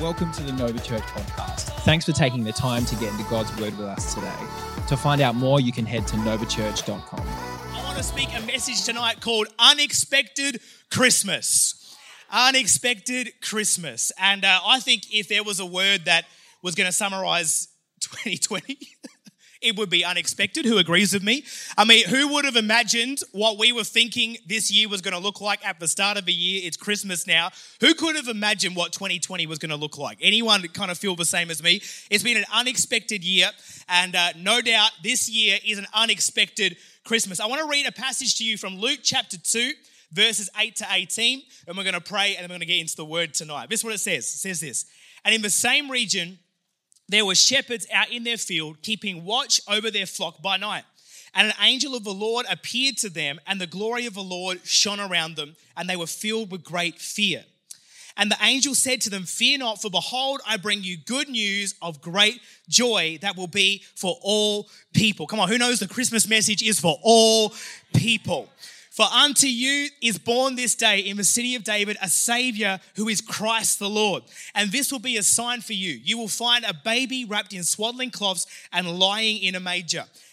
Welcome to the Nova Church podcast. Thanks for taking the time to get into God's Word with us today. To find out more, you can head to novachurch.com. I want to speak a message tonight called Unexpected Christmas. Unexpected Christmas. And uh, I think if there was a word that was going to summarize 2020, it would be unexpected. Who agrees with me? I mean, who would have imagined what we were thinking this year was going to look like at the start of the year? It's Christmas now. Who could have imagined what 2020 was going to look like? Anyone kind of feel the same as me? It's been an unexpected year, and uh, no doubt this year is an unexpected Christmas. I want to read a passage to you from Luke chapter 2 verses 8 to 18, and we're going to pray and we're going to get into the word tonight. This is what it says. It says this. And in the same region, there were shepherds out in their field, keeping watch over their flock by night. And an angel of the Lord appeared to them, and the glory of the Lord shone around them, and they were filled with great fear. And the angel said to them, Fear not, for behold, I bring you good news of great joy that will be for all people. Come on, who knows the Christmas message is for all people? For unto you is born this day in the city of David a Savior who is Christ the Lord. And this will be a sign for you. You will find a baby wrapped in swaddling cloths and lying in a manger.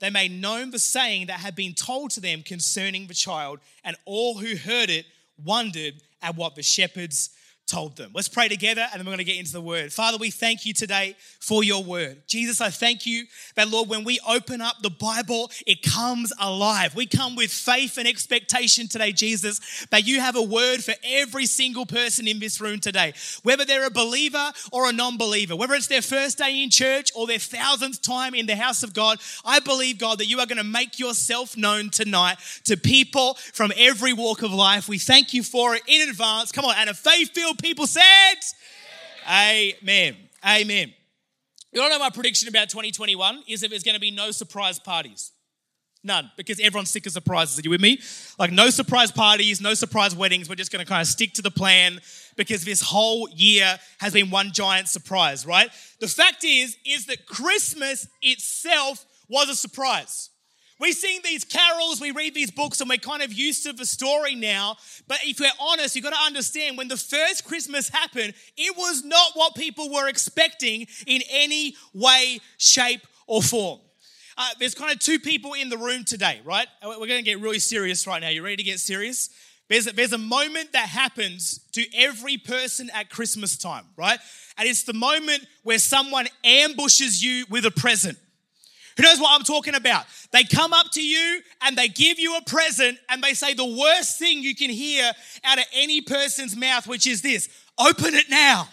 they made known the saying that had been told to them concerning the child, and all who heard it wondered at what the shepherds told them. Let's pray together and then we're going to get into the word. Father, we thank you today for your word. Jesus, I thank you that, Lord, when we open up the Bible, it comes alive. We come with faith and expectation today, Jesus, that you have a word for every single person in this room today, whether they're a believer or a non believer, whether it's their first day in church or their thousandth time in the house of God. I believe, God, that you are going to make yourself known tonight to people from every walk of life. We thank you for it in advance. Come on, and a faith filled people said, Amen. Amen. You don't know my prediction about 2021 is that there's going to be no surprise parties. None, because everyone's sick of surprises. Are you with me? Like, no surprise parties, no surprise weddings. We're just going to kind of stick to the plan because this whole year has been one giant surprise, right? The fact is, is that Christmas itself was a surprise. We sing these carols, we read these books, and we're kind of used to the story now. But if we're honest, you've got to understand when the first Christmas happened, it was not what people were expecting in any way, shape, or form. Uh, there's kind of two people in the room today, right? We're going to get really serious right now. You ready to get serious? There's a, there's a moment that happens to every person at Christmas time, right? And it's the moment where someone ambushes you with a present. Who knows what I'm talking about? They come up to you and they give you a present and they say the worst thing you can hear out of any person's mouth, which is this open it now.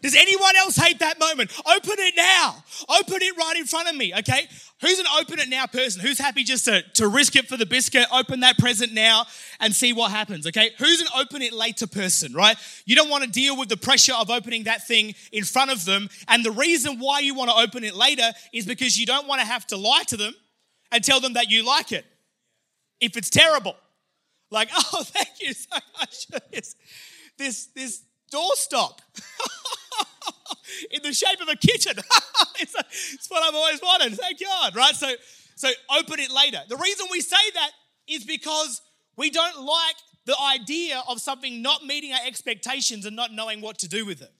Does anyone else hate that moment? Open it now. Open it right in front of me, okay? Who's an open it now person? Who's happy just to, to risk it for the biscuit, open that present now and see what happens, okay? Who's an open it later person, right? You don't want to deal with the pressure of opening that thing in front of them. And the reason why you want to open it later is because you don't want to have to lie to them and tell them that you like it if it's terrible. Like, oh, thank you so much this, this, doorstop. in the shape of a kitchen. it's, a, it's, what I've always wanted. Thank God, right? So, so open it later. The reason we say that is because we don't like the idea of something not meeting our expectations and not knowing what to do with it.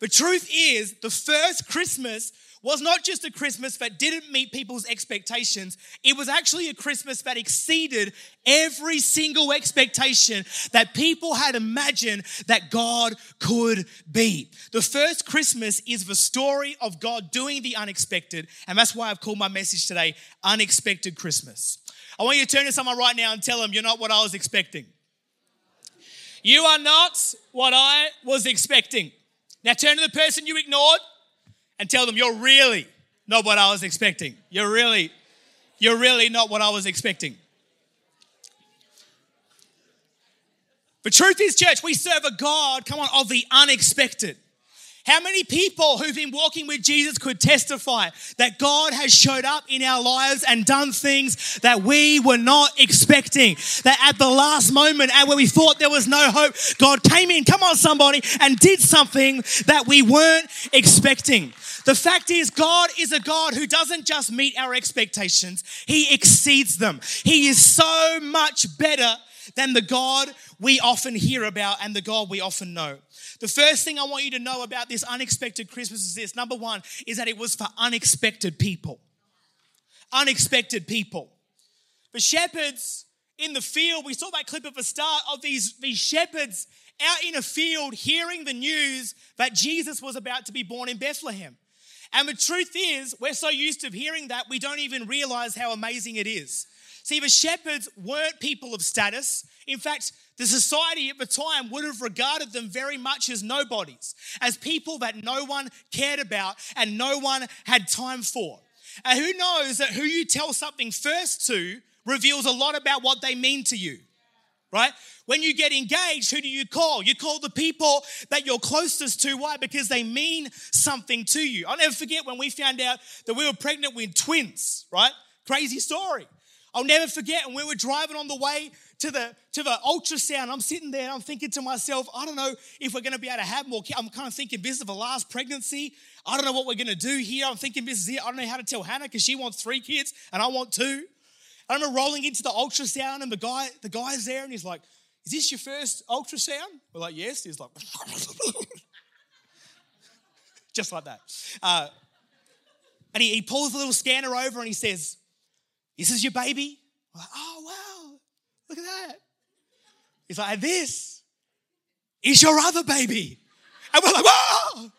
The truth is, the first Christmas was not just a Christmas that didn't meet people's expectations, it was actually a Christmas that exceeded every single expectation that people had imagined that God could be. The first Christmas is the story of God doing the unexpected, and that's why I've called my message today Unexpected Christmas. I want you to turn to someone right now and tell them, You're not what I was expecting. You are not what I was expecting. Now turn to the person you ignored and tell them you're really not what I was expecting. You're really, you're really not what I was expecting. The truth is, church, we serve a God, come on, of the unexpected. How many people who've been walking with Jesus could testify that God has showed up in our lives and done things that we were not expecting? That at the last moment and when we thought there was no hope, God came in, come on somebody, and did something that we weren't expecting. The fact is, God is a God who doesn't just meet our expectations, He exceeds them. He is so much better than the God we often hear about and the God we often know. The first thing I want you to know about this unexpected Christmas is this number one, is that it was for unexpected people. Unexpected people. The shepherds in the field, we saw that clip at the start of these, these shepherds out in a field hearing the news that Jesus was about to be born in Bethlehem. And the truth is, we're so used to hearing that, we don't even realize how amazing it is. See, the shepherds weren't people of status. In fact, the society at the time would have regarded them very much as nobodies, as people that no one cared about and no one had time for. And who knows that who you tell something first to reveals a lot about what they mean to you, right? When you get engaged, who do you call? You call the people that you're closest to. Why? Because they mean something to you. I'll never forget when we found out that we were pregnant with twins, right? Crazy story. I'll never forget, and we were driving on the way to the to the ultrasound. I'm sitting there, I'm thinking to myself, I don't know if we're going to be able to have more. Kids. I'm kind of thinking this is the last pregnancy. I don't know what we're going to do here. I'm thinking this is it. I don't know how to tell Hannah because she wants three kids and I want two. I remember rolling into the ultrasound, and the guy the guy's there, and he's like, "Is this your first ultrasound?" We're like, "Yes." He's like, just like that. Uh, and he, he pulls the little scanner over and he says, this is your baby? We're like, oh, wow, look at that. He's like, this is your other baby. And we're like, whoa.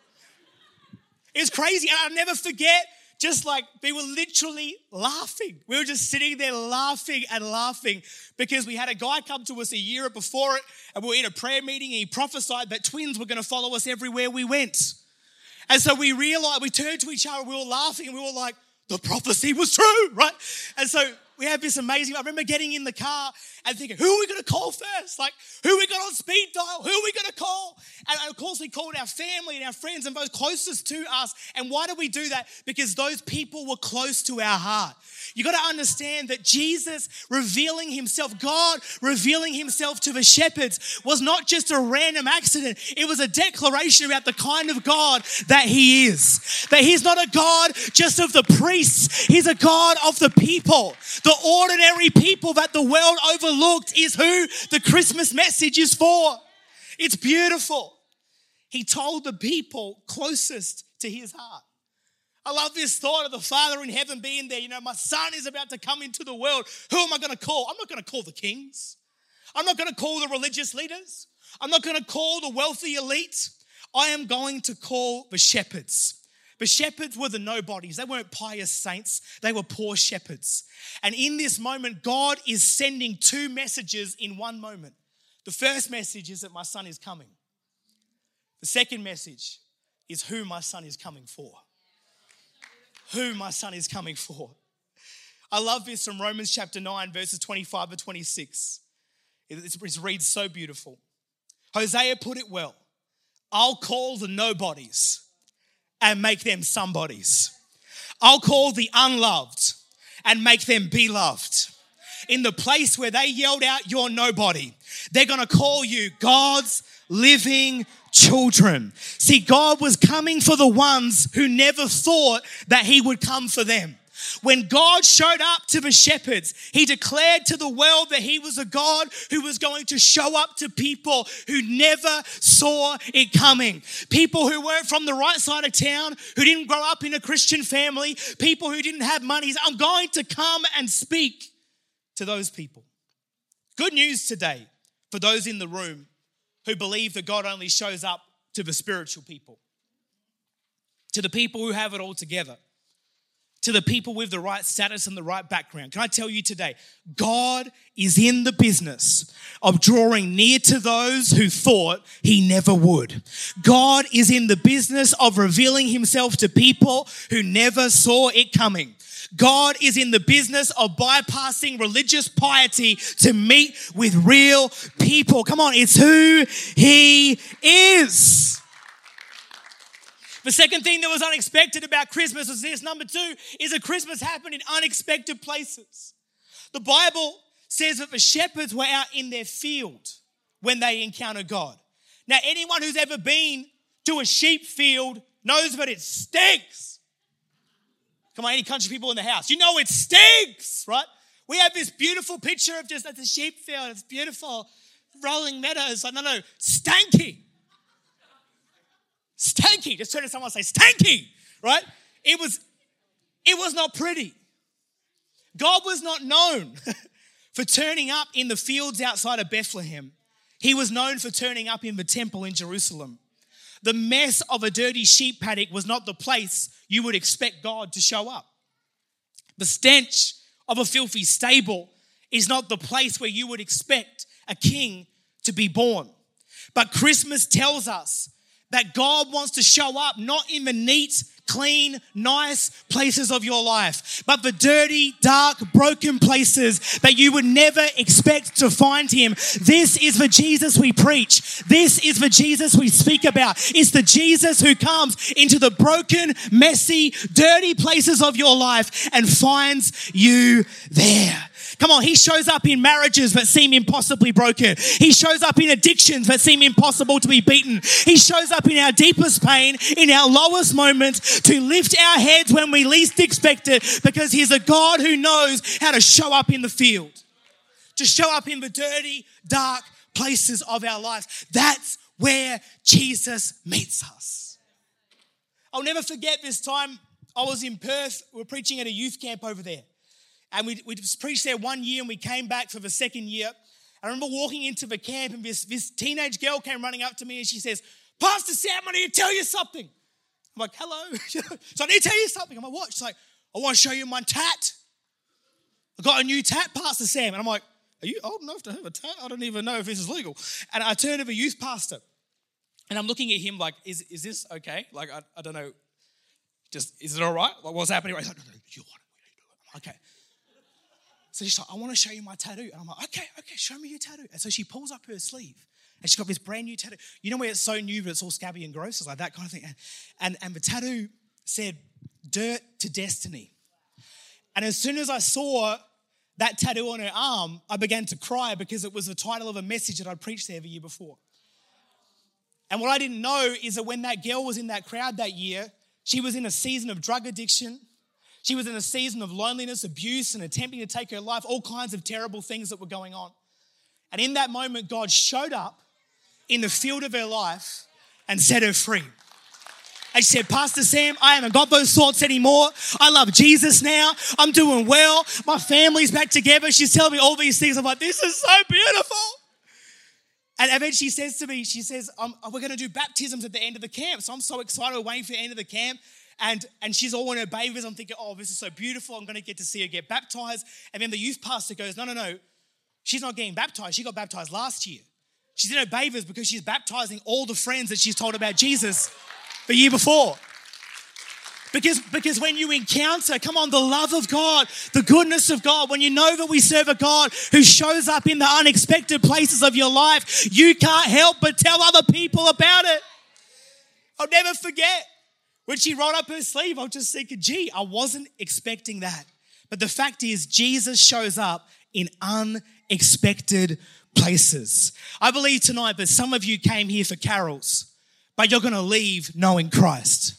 It's crazy. And I'll never forget, just like we were literally laughing. We were just sitting there laughing and laughing because we had a guy come to us a year before it and we were in a prayer meeting and he prophesied that twins were going to follow us everywhere we went. And so we realized, we turned to each other, we were laughing and we were like, the prophecy was true, right? And so we have this amazing. I remember getting in the car and thinking, who are we going to call first? Like, who we going on speed dial? Who are we going to call? And of course, we called our family and our friends and those closest to us. And why did we do that? Because those people were close to our heart. You got to understand that Jesus revealing himself, God revealing himself to the shepherds, was not just a random accident. It was a declaration about the kind of God that he is. That he's not a God just of the priests, he's a God of the people. The ordinary people that the world overlooked is who the Christmas message is for. It's beautiful. He told the people closest to his heart. I love this thought of the Father in heaven being there. You know, my son is about to come into the world. Who am I going to call? I'm not going to call the kings. I'm not going to call the religious leaders. I'm not going to call the wealthy elite. I am going to call the shepherds. The shepherds were the nobodies. They weren't pious saints, they were poor shepherds. And in this moment, God is sending two messages in one moment. The first message is that my son is coming, the second message is who my son is coming for. Who my son is coming for. I love this from Romans chapter 9, verses 25 to 26. It reads so beautiful. Hosea put it well. I'll call the nobodies and make them somebodies. I'll call the unloved and make them beloved. In the place where they yelled out, You're nobody, they're gonna call you God's living children. See, God was coming for the ones who never thought that He would come for them. When God showed up to the shepherds, he declared to the world that he was a God who was going to show up to people who never saw it coming. People who weren't from the right side of town, who didn't grow up in a Christian family, people who didn't have money. I'm going to come and speak to those people. Good news today for those in the room who believe that God only shows up to the spiritual people, to the people who have it all together to the people with the right status and the right background. Can I tell you today, God is in the business of drawing near to those who thought he never would. God is in the business of revealing himself to people who never saw it coming. God is in the business of bypassing religious piety to meet with real people. Come on, it's who he is. The second thing that was unexpected about Christmas was this. Number two is that Christmas happened in unexpected places. The Bible says that the shepherds were out in their field when they encountered God. Now, anyone who's ever been to a sheep field knows that it stinks. Come on, any country people in the house, you know it stinks, right? We have this beautiful picture of just at the sheep field. It's beautiful, rolling meadows. Like, no, no, stanky. Stanky. Just turn to someone and say, stanky, right? It was, it was not pretty. God was not known for turning up in the fields outside of Bethlehem. He was known for turning up in the temple in Jerusalem. The mess of a dirty sheep paddock was not the place you would expect God to show up. The stench of a filthy stable is not the place where you would expect a king to be born. But Christmas tells us that God wants to show up not in the neat, clean, nice places of your life, but the dirty, dark, broken places that you would never expect to find Him. This is the Jesus we preach. This is the Jesus we speak about. It's the Jesus who comes into the broken, messy, dirty places of your life and finds you there. Come on, he shows up in marriages that seem impossibly broken. He shows up in addictions that seem impossible to be beaten. He shows up in our deepest pain, in our lowest moments, to lift our heads when we least expect it, because he's a God who knows how to show up in the field, to show up in the dirty, dark places of our lives. That's where Jesus meets us. I'll never forget this time I was in Perth. We are preaching at a youth camp over there. And we, we preached there one year and we came back for the second year. I remember walking into the camp and this, this teenage girl came running up to me and she says, Pastor Sam, I need to tell you something. I'm like, hello. so I need to tell you something. I'm like, what? She's like, I want to show you my tat. I got a new tat, Pastor Sam. And I'm like, are you old enough to have a tat? I don't even know if this is legal. And I turn to the youth pastor and I'm looking at him like, is, is this okay? Like, I, I don't know. Just, is it all right? Like, what's happening? He's like, no, no, you want it. Okay. So she's like, I want to show you my tattoo. And I'm like, okay, okay, show me your tattoo. And so she pulls up her sleeve and she's got this brand new tattoo. You know where it's so new, but it's all scabby and gross? It's like that kind of thing. And, and, and the tattoo said, Dirt to Destiny. And as soon as I saw that tattoo on her arm, I began to cry because it was the title of a message that I'd preached there the year before. And what I didn't know is that when that girl was in that crowd that year, she was in a season of drug addiction. She was in a season of loneliness, abuse, and attempting to take her life, all kinds of terrible things that were going on. And in that moment, God showed up in the field of her life and set her free. And she said, Pastor Sam, I haven't got those thoughts anymore. I love Jesus now. I'm doing well. My family's back together. She's telling me all these things. I'm like, this is so beautiful. And then she says to me, she says, um, we're going to do baptisms at the end of the camp. So I'm so excited. We're waiting for the end of the camp and, and she's all in her bathers. I'm thinking, oh, this is so beautiful. I'm going to get to see her get baptized. And then the youth pastor goes, no, no, no. She's not getting baptized. She got baptized last year. She's in her bathers because she's baptizing all the friends that she's told about Jesus the year before. Because, because when you encounter, come on, the love of God, the goodness of God, when you know that we serve a God who shows up in the unexpected places of your life, you can't help but tell other people about it. I'll never forget when she rolled up her sleeve, I was just thinking, gee, I wasn't expecting that. But the fact is, Jesus shows up in unexpected places. I believe tonight that some of you came here for carols, but you're going to leave knowing Christ.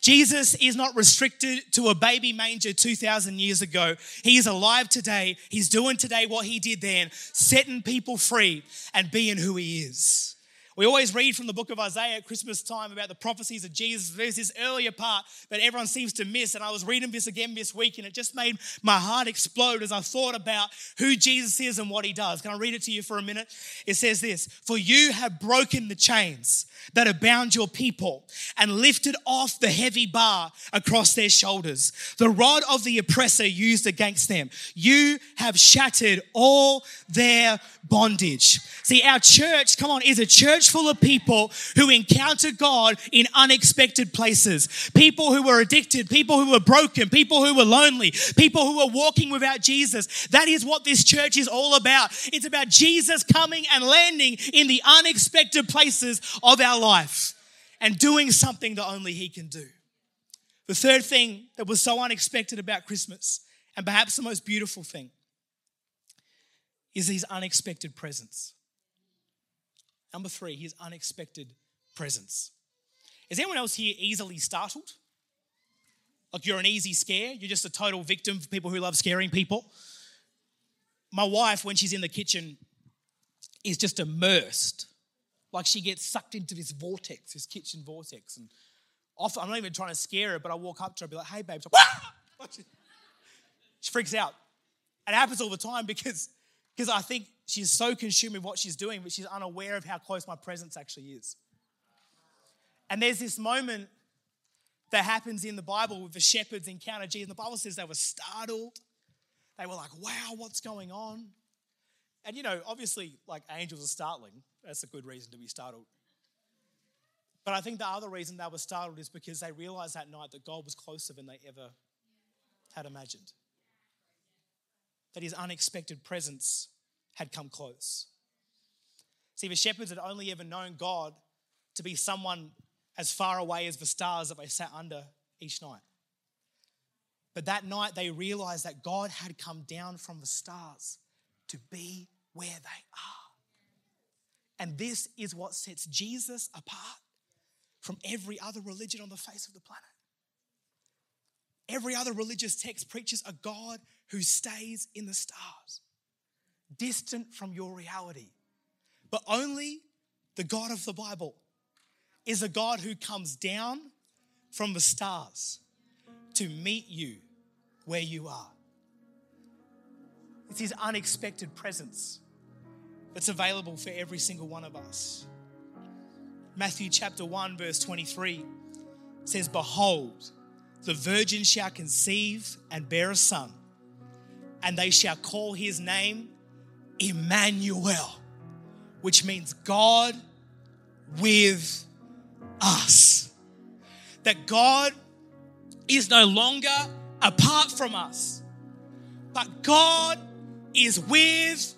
Jesus is not restricted to a baby manger 2,000 years ago. He is alive today. He's doing today what he did then, setting people free and being who he is. We always read from the book of Isaiah at Christmas time about the prophecies of Jesus. There's this earlier part that everyone seems to miss. And I was reading this again this week, and it just made my heart explode as I thought about who Jesus is and what he does. Can I read it to you for a minute? It says this For you have broken the chains that have bound your people and lifted off the heavy bar across their shoulders, the rod of the oppressor used against them. You have shattered all their bondage. See, our church, come on, is a church full of people who encounter God in unexpected places. People who were addicted, people who were broken, people who were lonely, people who were walking without Jesus. That is what this church is all about. It's about Jesus coming and landing in the unexpected places of our life. and doing something that only He can do. The third thing that was so unexpected about Christmas, and perhaps the most beautiful thing, is His unexpected presence. Number three, His unexpected presence. Is anyone else here easily startled? Like you're an easy scare? You're just a total victim for people who love scaring people? My wife, when she's in the kitchen, is just immersed. Like she gets sucked into this vortex, this kitchen vortex. And often, I'm not even trying to scare her, but I walk up to her and be like, hey, babe. Like, ah! she freaks out. It happens all the time because, because I think she's so consumed with what she's doing, but she's unaware of how close my presence actually is. And there's this moment that happens in the Bible with the shepherds encounter Jesus. The Bible says they were startled. They were like, wow, what's going on? And you know, obviously, like angels are startling. That's a good reason to be startled. But I think the other reason they were startled is because they realized that night that God was closer than they ever had imagined. That his unexpected presence had come close. See, the shepherds had only ever known God to be someone as far away as the stars that they sat under each night. But that night they realized that God had come down from the stars to be where they are. And this is what sets Jesus apart from every other religion on the face of the planet. Every other religious text preaches a God who stays in the stars, distant from your reality. But only the God of the Bible is a God who comes down from the stars to meet you where you are. It's His unexpected presence that's available for every single one of us. Matthew chapter 1, verse 23 says, Behold, the virgin shall conceive and bear a son, and they shall call his name Emmanuel, which means God with us. That God is no longer apart from us, but God is with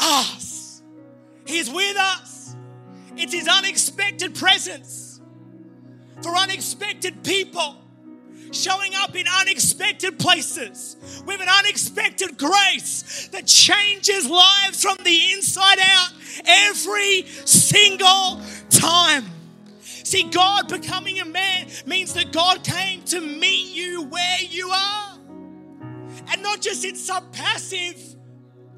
us. He's with us. It's His unexpected presence for unexpected people showing up in unexpected places with an unexpected grace that changes lives from the inside out every single time. See, God becoming a man means that God came to meet you where you are. And not just in some passive,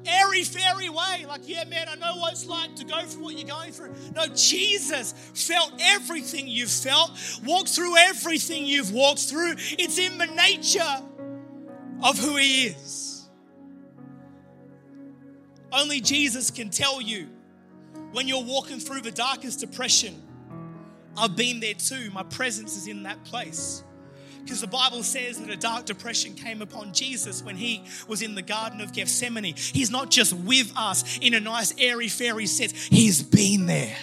airy fairy way, like, yeah, man, I know what it's like to go through what you're going through. No, Jesus felt everything you've felt, walked through everything you've walked through. It's in the nature of who He is. Only Jesus can tell you when you're walking through the darkest depression I've been there too. My presence is in that place. Because the Bible says that a dark depression came upon Jesus when he was in the Garden of Gethsemane. He's not just with us in a nice, airy, fairy sense, he's been there.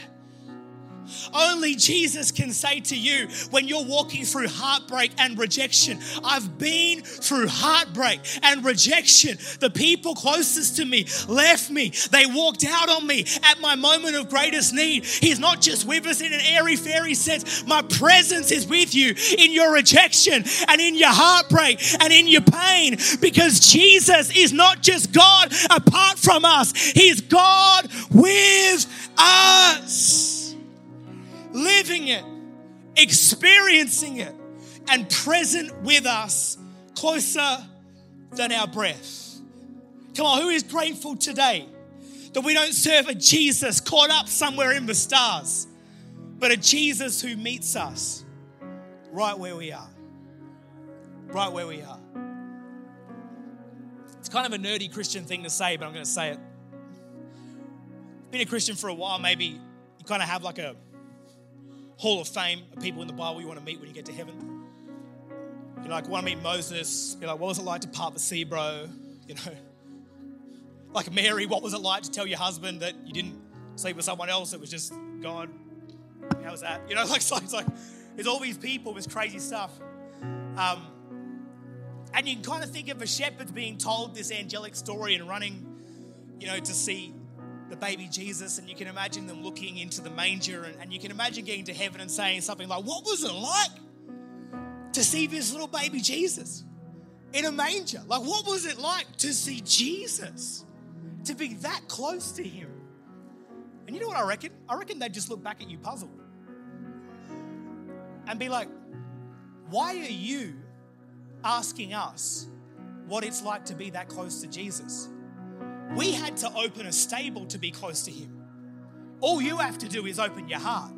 Only Jesus can say to you when you're walking through heartbreak and rejection, I've been through heartbreak and rejection. The people closest to me left me, they walked out on me at my moment of greatest need. He's not just with us in an airy fairy sense, my presence is with you in your rejection and in your heartbreak and in your pain. Because Jesus is not just God apart from us, He's God with us living it, experiencing it, and present with us closer than our breath. Come on, who is grateful today that we don't serve a Jesus caught up somewhere in the stars, but a Jesus who meets us right where we are? Right where we are. It's kind of a nerdy Christian thing to say, but I'm going to say it. Been a Christian for a while, maybe you kind of have like a hall of fame of people in the Bible you want to meet when you get to heaven. You're like, want to meet Moses. You're like, what was it like to part the sea, bro? You know, like Mary, what was it like to tell your husband that you didn't sleep with someone else? It was just God. How was that? You know, like so it's like there's all these people, this crazy stuff. Um, and you can kind of think of the shepherds being told this angelic story and running, you know, to see the baby Jesus, and you can imagine them looking into the manger, and, and you can imagine getting to heaven and saying something like, What was it like to see this little baby Jesus in a manger? Like, what was it like to see Jesus? To be that close to him? And you know what I reckon? I reckon they'd just look back at you puzzled and be like, Why are you asking us what it's like to be that close to Jesus? We had to open a stable to be close to Him. All you have to do is open your heart.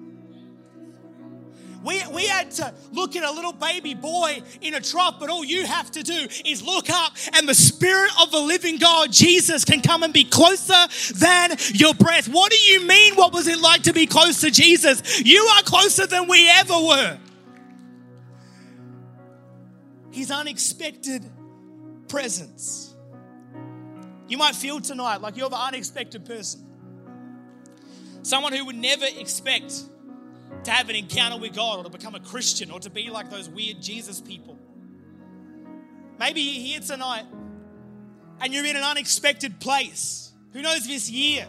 We, we had to look at a little baby boy in a trough, but all you have to do is look up, and the Spirit of the living God, Jesus, can come and be closer than your breath. What do you mean? What was it like to be close to Jesus? You are closer than we ever were. His unexpected presence. You might feel tonight like you're the unexpected person. Someone who would never expect to have an encounter with God or to become a Christian or to be like those weird Jesus people. Maybe you're here tonight and you're in an unexpected place. Who knows this year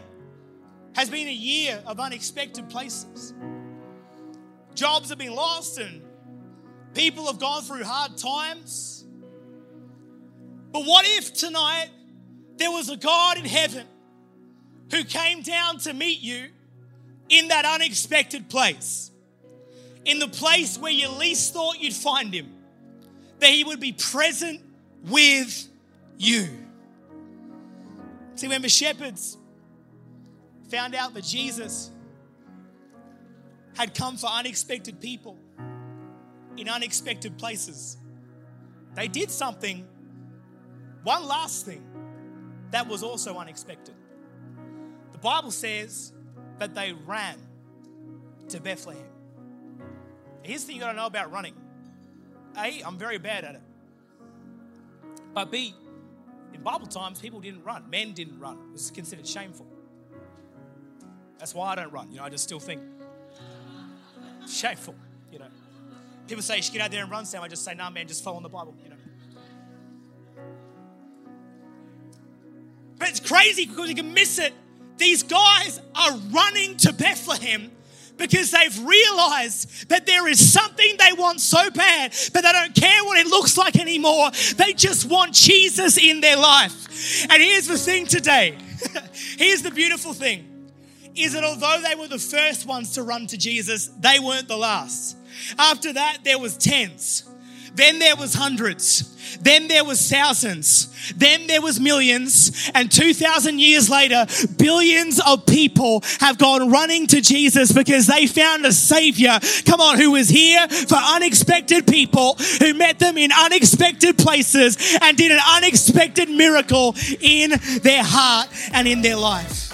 has been a year of unexpected places. Jobs have been lost and people have gone through hard times. But what if tonight there was a God in heaven who came down to meet you in that unexpected place, in the place where you least thought you'd find him, that he would be present with you. See, when the shepherds found out that Jesus had come for unexpected people in unexpected places, they did something, one last thing that was also unexpected. The Bible says that they ran to Bethlehem. Here's the thing you gotta know about running A, I'm very bad at it. But B, in Bible times, people didn't run. Men didn't run. It was considered shameful. That's why I don't run. You know, I just still think shameful. You know, people say you should get out there and run, Sam. I just say, nah, man, just follow in the Bible. You know. But it's crazy because you can miss it. These guys are running to Bethlehem because they've realized that there is something they want so bad, but they don't care what it looks like anymore. They just want Jesus in their life. And here's the thing today here's the beautiful thing is that although they were the first ones to run to Jesus, they weren't the last. After that, there was tens. Then there was hundreds. Then there was thousands. Then there was millions. And 2,000 years later, billions of people have gone running to Jesus because they found a savior, come on, who was here for unexpected people, who met them in unexpected places and did an unexpected miracle in their heart and in their life.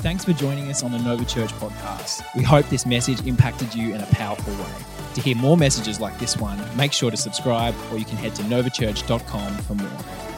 Thanks for joining us on the Nova Church podcast. We hope this message impacted you in a powerful way. To hear more messages like this one, make sure to subscribe or you can head to novachurch.com for more.